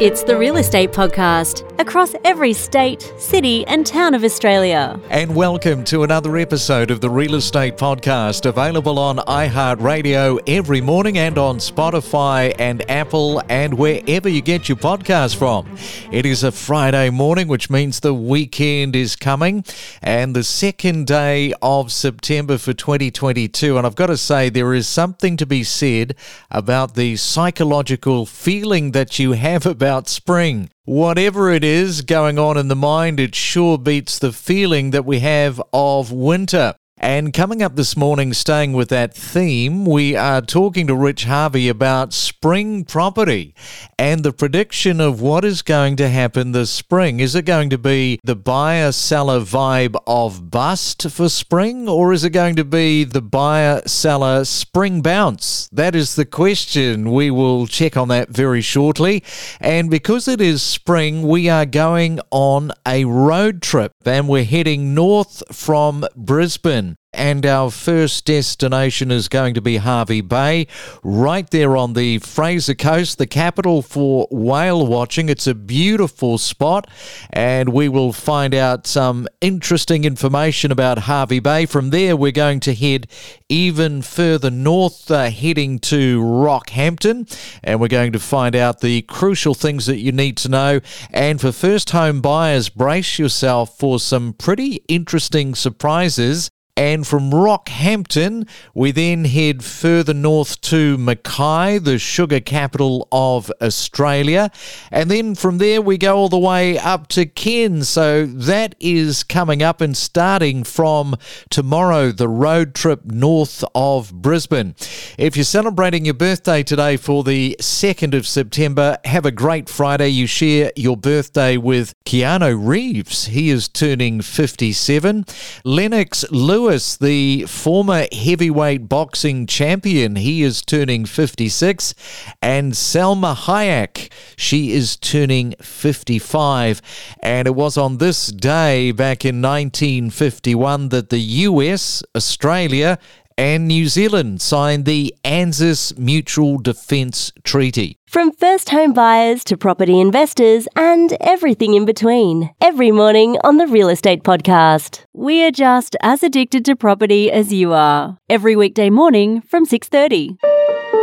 It's the Real Estate Podcast across every state, city, and town of Australia. And welcome to another episode of the Real Estate Podcast, available on iHeartRadio every morning and on Spotify and Apple and wherever you get your podcast from. It is a Friday morning, which means the weekend is coming and the second day of September for 2022. And I've got to say, there is something to be said about the psychological feeling that you have about spring. Whatever it is going on in the mind, it sure beats the feeling that we have of winter. And coming up this morning, staying with that theme, we are talking to Rich Harvey about spring property and the prediction of what is going to happen this spring. Is it going to be the buyer seller vibe of bust for spring, or is it going to be the buyer seller spring bounce? That is the question. We will check on that very shortly. And because it is spring, we are going on a road trip and we're heading north from Brisbane. And our first destination is going to be Hervey Bay, right there on the Fraser Coast, the capital for whale watching. It's a beautiful spot, and we will find out some interesting information about Hervey Bay. From there, we're going to head even further north, uh, heading to Rockhampton, and we're going to find out the crucial things that you need to know. And for first home buyers, brace yourself for some pretty interesting surprises and from Rockhampton, we then head further north to Mackay, the sugar capital of Australia. And then from there, we go all the way up to Cairns. So that is coming up and starting from tomorrow, the road trip north of Brisbane. If you're celebrating your birthday today for the 2nd of September, have a great Friday. You share your birthday with Keanu Reeves. He is turning 57. Lennox Lewis Lewis, the former heavyweight boxing champion, he is turning 56. And Salma Hayek, she is turning 55. And it was on this day back in 1951 that the US, Australia, and New Zealand signed the ANZUS Mutual Defence Treaty. From first home buyers to property investors and everything in between. Every morning on the Real Estate Podcast. We are just as addicted to property as you are. Every weekday morning from 6:30.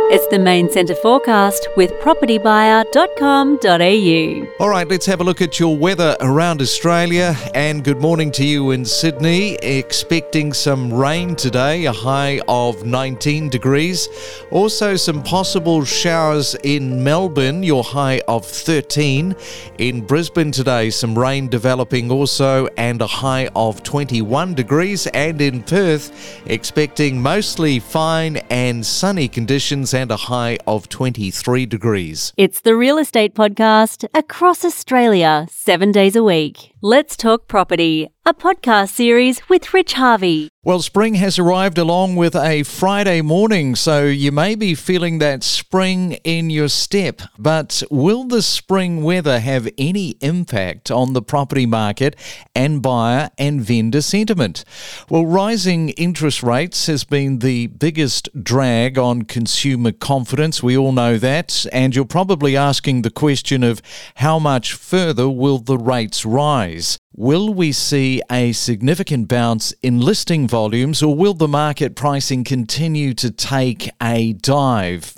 It's the main centre forecast with propertybuyer.com.au. All right, let's have a look at your weather around Australia. And good morning to you in Sydney. Expecting some rain today, a high of 19 degrees. Also, some possible showers in Melbourne, your high of 13. In Brisbane today, some rain developing also, and a high of 21 degrees. And in Perth, expecting mostly fine and sunny conditions and a high of 23 degrees. It's the Real Estate Podcast across Australia, seven days a week. Let's Talk Property, a podcast series with Rich Harvey. Well, spring has arrived along with a Friday morning, so you may be feeling that spring in your step. But will the spring weather have any impact on the property market and buyer and vendor sentiment? Well, rising interest rates has been the biggest drag on consumer confidence. We all know that. And you're probably asking the question of how much further will the rates rise? Will we see a significant bounce in listing volumes or will the market pricing continue to take a dive?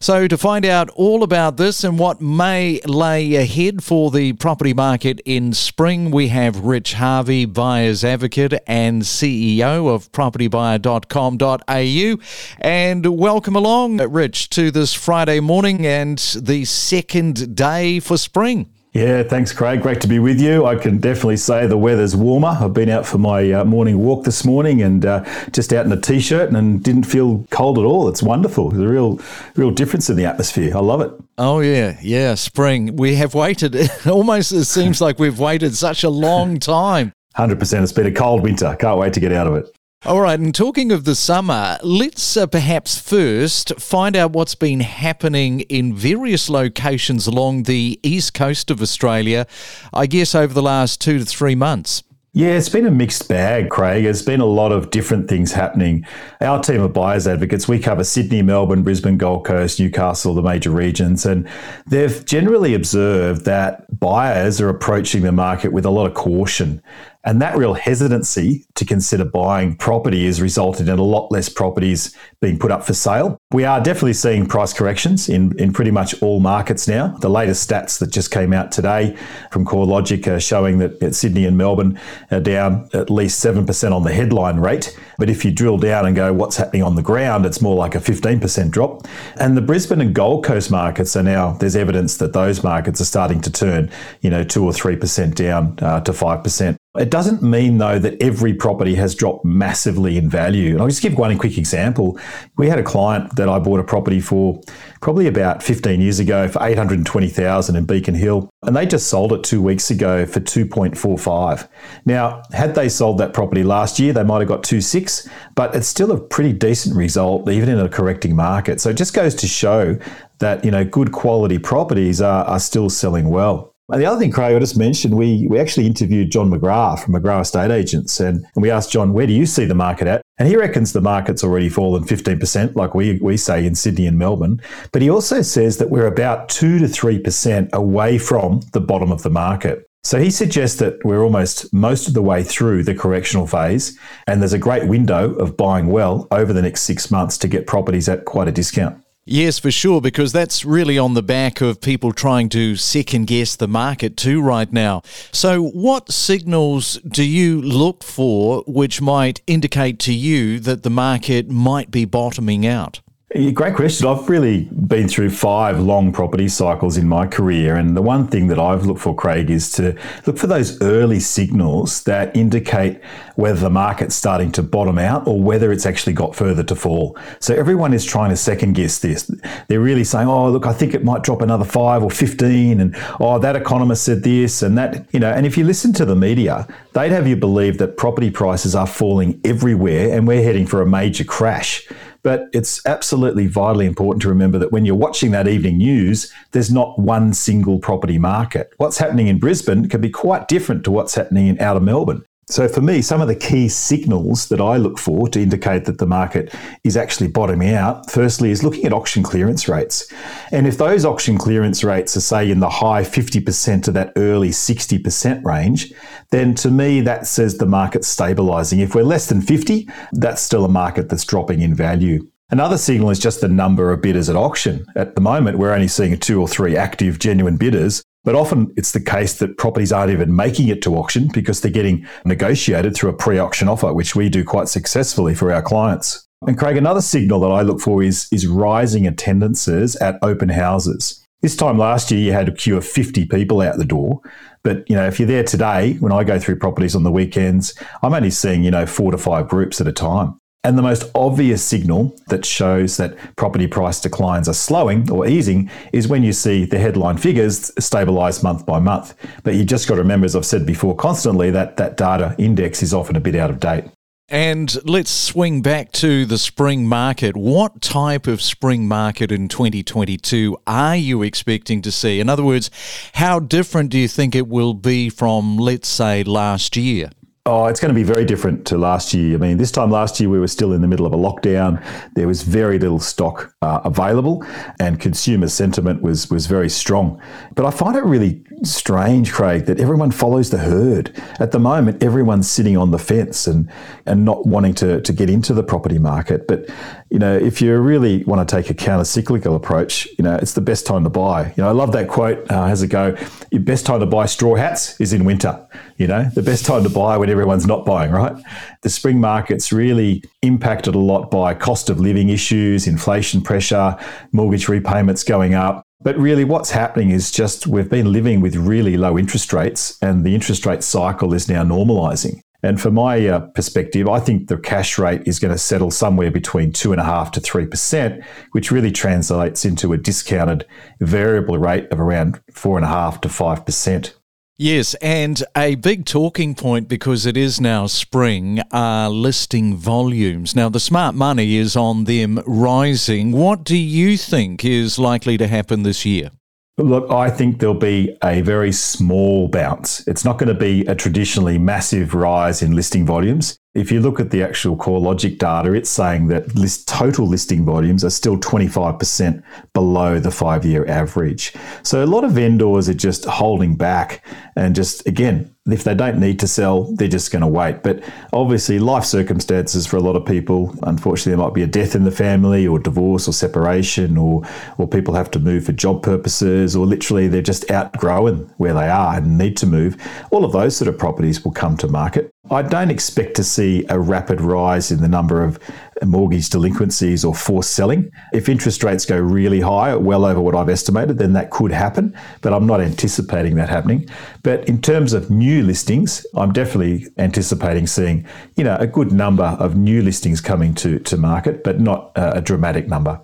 So, to find out all about this and what may lay ahead for the property market in spring, we have Rich Harvey, buyer's advocate and CEO of propertybuyer.com.au. And welcome along, Rich, to this Friday morning and the second day for spring. Yeah, thanks, Craig. Great to be with you. I can definitely say the weather's warmer. I've been out for my uh, morning walk this morning and uh, just out in a t-shirt and didn't feel cold at all. It's wonderful. There's a real, real difference in the atmosphere. I love it. Oh yeah, yeah. Spring. We have waited. Almost it seems like we've waited such a long time. Hundred percent. It's been a cold winter. Can't wait to get out of it. All right, and talking of the summer, let's uh, perhaps first find out what's been happening in various locations along the east coast of Australia, I guess over the last two to three months. Yeah, it's been a mixed bag, Craig. There's been a lot of different things happening. Our team of buyers advocates, we cover Sydney, Melbourne, Brisbane, Gold Coast, Newcastle, the major regions, and they've generally observed that buyers are approaching the market with a lot of caution. And that real hesitancy to consider buying property has resulted in a lot less properties being put up for sale. We are definitely seeing price corrections in, in pretty much all markets now. The latest stats that just came out today from CoreLogic are showing that Sydney and Melbourne are down at least 7% on the headline rate. But if you drill down and go, what's happening on the ground, it's more like a 15% drop. And the Brisbane and Gold Coast markets are now, there's evidence that those markets are starting to turn, you know, 2 or 3% down uh, to 5%. It doesn't mean, though, that every property has dropped massively in value. And I'll just give one quick example. We had a client that I bought a property for probably about 15 years ago for 820,000 in Beacon Hill, and they just sold it two weeks ago for 2.45. Now, had they sold that property last year, they might have got 2.6, but it's still a pretty decent result, even in a correcting market. So it just goes to show that you know good quality properties are, are still selling well. And the other thing, Craig, I just mentioned, we, we actually interviewed John McGrath from McGrath Estate Agents, and, and we asked John, where do you see the market at? And he reckons the market's already fallen 15%, like we, we say in Sydney and Melbourne. But he also says that we're about 2 to 3% away from the bottom of the market. So he suggests that we're almost most of the way through the correctional phase, and there's a great window of buying well over the next six months to get properties at quite a discount. Yes, for sure, because that's really on the back of people trying to second guess the market too right now. So, what signals do you look for which might indicate to you that the market might be bottoming out? Great question. I've really been through five long property cycles in my career. And the one thing that I've looked for, Craig, is to look for those early signals that indicate whether the market's starting to bottom out or whether it's actually got further to fall. So everyone is trying to second guess this. They're really saying, oh, look, I think it might drop another five or 15. And oh, that economist said this and that, you know. And if you listen to the media, they'd have you believe that property prices are falling everywhere and we're heading for a major crash. But it's absolutely vitally important to remember that when you're watching that evening news, there's not one single property market. What's happening in Brisbane can be quite different to what's happening in outer Melbourne. So, for me, some of the key signals that I look for to indicate that the market is actually bottoming out, firstly, is looking at auction clearance rates. And if those auction clearance rates are, say, in the high 50% to that early 60% range, then to me, that says the market's stabilising. If we're less than 50, that's still a market that's dropping in value. Another signal is just the number of bidders at auction. At the moment, we're only seeing two or three active, genuine bidders. But often it's the case that properties aren't even making it to auction because they're getting negotiated through a pre auction offer, which we do quite successfully for our clients. And Craig, another signal that I look for is, is rising attendances at open houses. This time last year, you had a queue of 50 people out the door. But, you know, if you're there today, when I go through properties on the weekends, I'm only seeing, you know, four to five groups at a time. And the most obvious signal that shows that property price declines are slowing or easing is when you see the headline figures stabilize month by month. But you just got to remember, as I've said before constantly, that that data index is often a bit out of date. And let's swing back to the spring market. What type of spring market in 2022 are you expecting to see? In other words, how different do you think it will be from, let's say, last year? Oh, it's going to be very different to last year. I mean, this time last year, we were still in the middle of a lockdown. There was very little stock uh, available, and consumer sentiment was, was very strong. But I find it really strange, Craig, that everyone follows the herd. At the moment, everyone's sitting on the fence and, and not wanting to, to get into the property market. But, you know, if you really want to take a counter cyclical approach, you know, it's the best time to buy. You know, I love that quote. Uh, a go. Your best time to buy straw hats is in winter. You know, the best time to buy when everyone's not buying, right? The spring market's really impacted a lot by cost of living issues, inflation pressure, mortgage repayments going up. But really, what's happening is just we've been living with really low interest rates, and the interest rate cycle is now normalizing. And from my uh, perspective, I think the cash rate is going to settle somewhere between two and a half to three percent, which really translates into a discounted variable rate of around four and a half to five percent. Yes, and a big talking point because it is now spring are listing volumes. Now, the smart money is on them rising. What do you think is likely to happen this year? Look, I think there'll be a very small bounce. It's not going to be a traditionally massive rise in listing volumes. If you look at the actual CoreLogic data, it's saying that list, total listing volumes are still 25% below the five year average. So a lot of vendors are just holding back and just, again, if they don't need to sell, they're just going to wait. But obviously, life circumstances for a lot of people, unfortunately, there might be a death in the family, or divorce, or separation, or or people have to move for job purposes, or literally they're just outgrowing where they are and need to move. All of those sort of properties will come to market. I don't expect to see a rapid rise in the number of mortgage delinquencies or forced selling. If interest rates go really high, well over what I've estimated, then that could happen, but I'm not anticipating that happening. But in terms of new listings, I'm definitely anticipating seeing, you know, a good number of new listings coming to, to market, but not a dramatic number.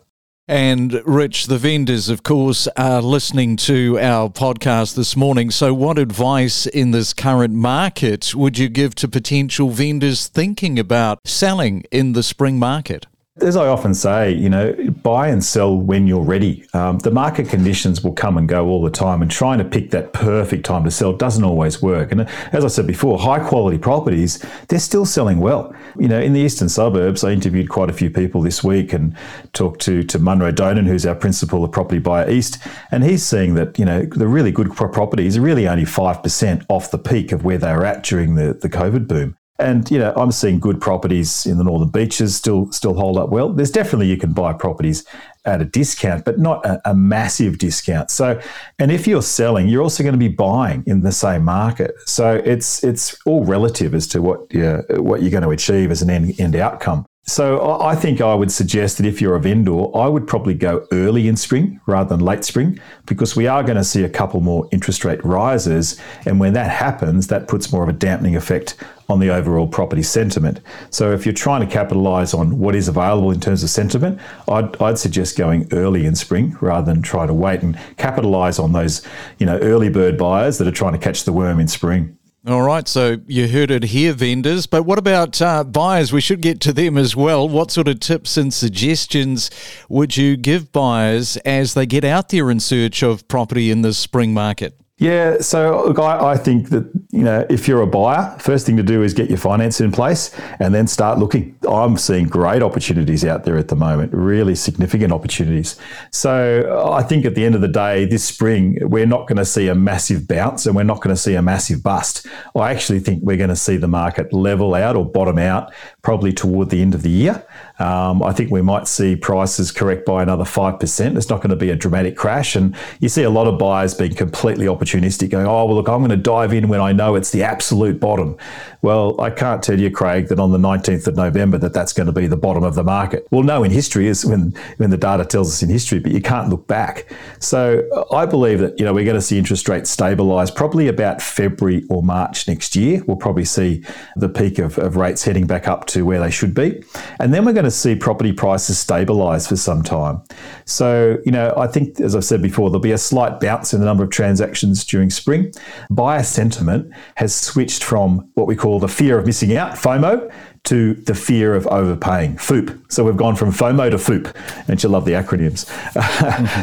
And Rich, the vendors, of course, are listening to our podcast this morning. So, what advice in this current market would you give to potential vendors thinking about selling in the spring market? As I often say, you know, buy and sell when you're ready. Um, the market conditions will come and go all the time, and trying to pick that perfect time to sell doesn't always work. And as I said before, high quality properties, they're still selling well. You know, in the eastern suburbs, I interviewed quite a few people this week and talked to, to Munro Donan, who's our principal of Property Buyer East, and he's saying that, you know, the really good properties are really only 5% off the peak of where they were at during the, the COVID boom. And you know, I'm seeing good properties in the northern beaches still still hold up well. There's definitely you can buy properties at a discount, but not a, a massive discount. So, and if you're selling, you're also going to be buying in the same market. So it's it's all relative as to what you what you're going to achieve as an end, end outcome. So I think I would suggest that if you're a vendor, I would probably go early in spring rather than late spring because we are going to see a couple more interest rate rises. And when that happens, that puts more of a dampening effect on the overall property sentiment. So if you're trying to capitalize on what is available in terms of sentiment, I'd, I'd suggest going early in spring rather than try to wait and capitalize on those, you know, early bird buyers that are trying to catch the worm in spring. All right, so you heard it here, vendors. But what about uh, buyers? We should get to them as well. What sort of tips and suggestions would you give buyers as they get out there in search of property in the spring market? Yeah, so look, I, I, think that you know if you're a buyer, first thing to do is get your finance in place and then start looking. I'm seeing great opportunities out there at the moment, really significant opportunities. So uh, I think at the end of the day, this spring we're not going to see a massive bounce and we're not going to see a massive bust. I actually think we're going to see the market level out or bottom out probably toward the end of the year. Um, I think we might see prices correct by another 5%. It's not going to be a dramatic crash. And you see a lot of buyers being completely opportunistic, going, oh, well, look, I'm going to dive in when I know it's the absolute bottom. Well, I can't tell you, Craig, that on the 19th of November that that's going to be the bottom of the market. Well, no, in history is when, when the data tells us in history, but you can't look back. So I believe that, you know, we're going to see interest rates stabilise probably about February or March next year. We'll probably see the peak of, of rates heading back up to where they should be. And then we're going to see property prices stabilise for some time. So, you know, I think, as I've said before, there'll be a slight bounce in the number of transactions during spring. Buyer sentiment has switched from what we call the fear of missing out, FOMO, to the fear of overpaying, FOOP. So we've gone from FOMO to FOOP, and you love the acronyms.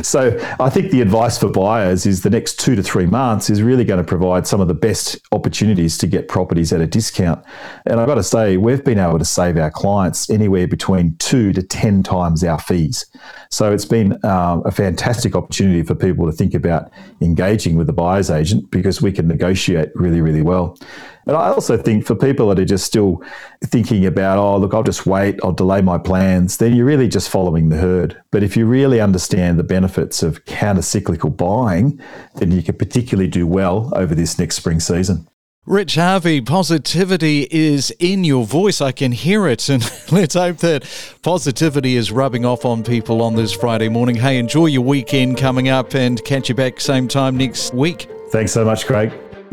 so I think the advice for buyers is the next two to three months is really going to provide some of the best opportunities to get properties at a discount. And I've got to say, we've been able to save our clients anywhere between two to 10 times our fees. So it's been um, a fantastic opportunity for people to think about engaging with the buyer's agent because we can negotiate really, really well. But I also think for people that are just still thinking about, oh, look, I'll just wait, I'll delay my plans, then you're really just following the herd. But if you really understand the benefits of counter cyclical buying, then you can particularly do well over this next spring season. Rich Harvey, positivity is in your voice. I can hear it. And let's hope that positivity is rubbing off on people on this Friday morning. Hey, enjoy your weekend coming up and catch you back same time next week. Thanks so much, Craig.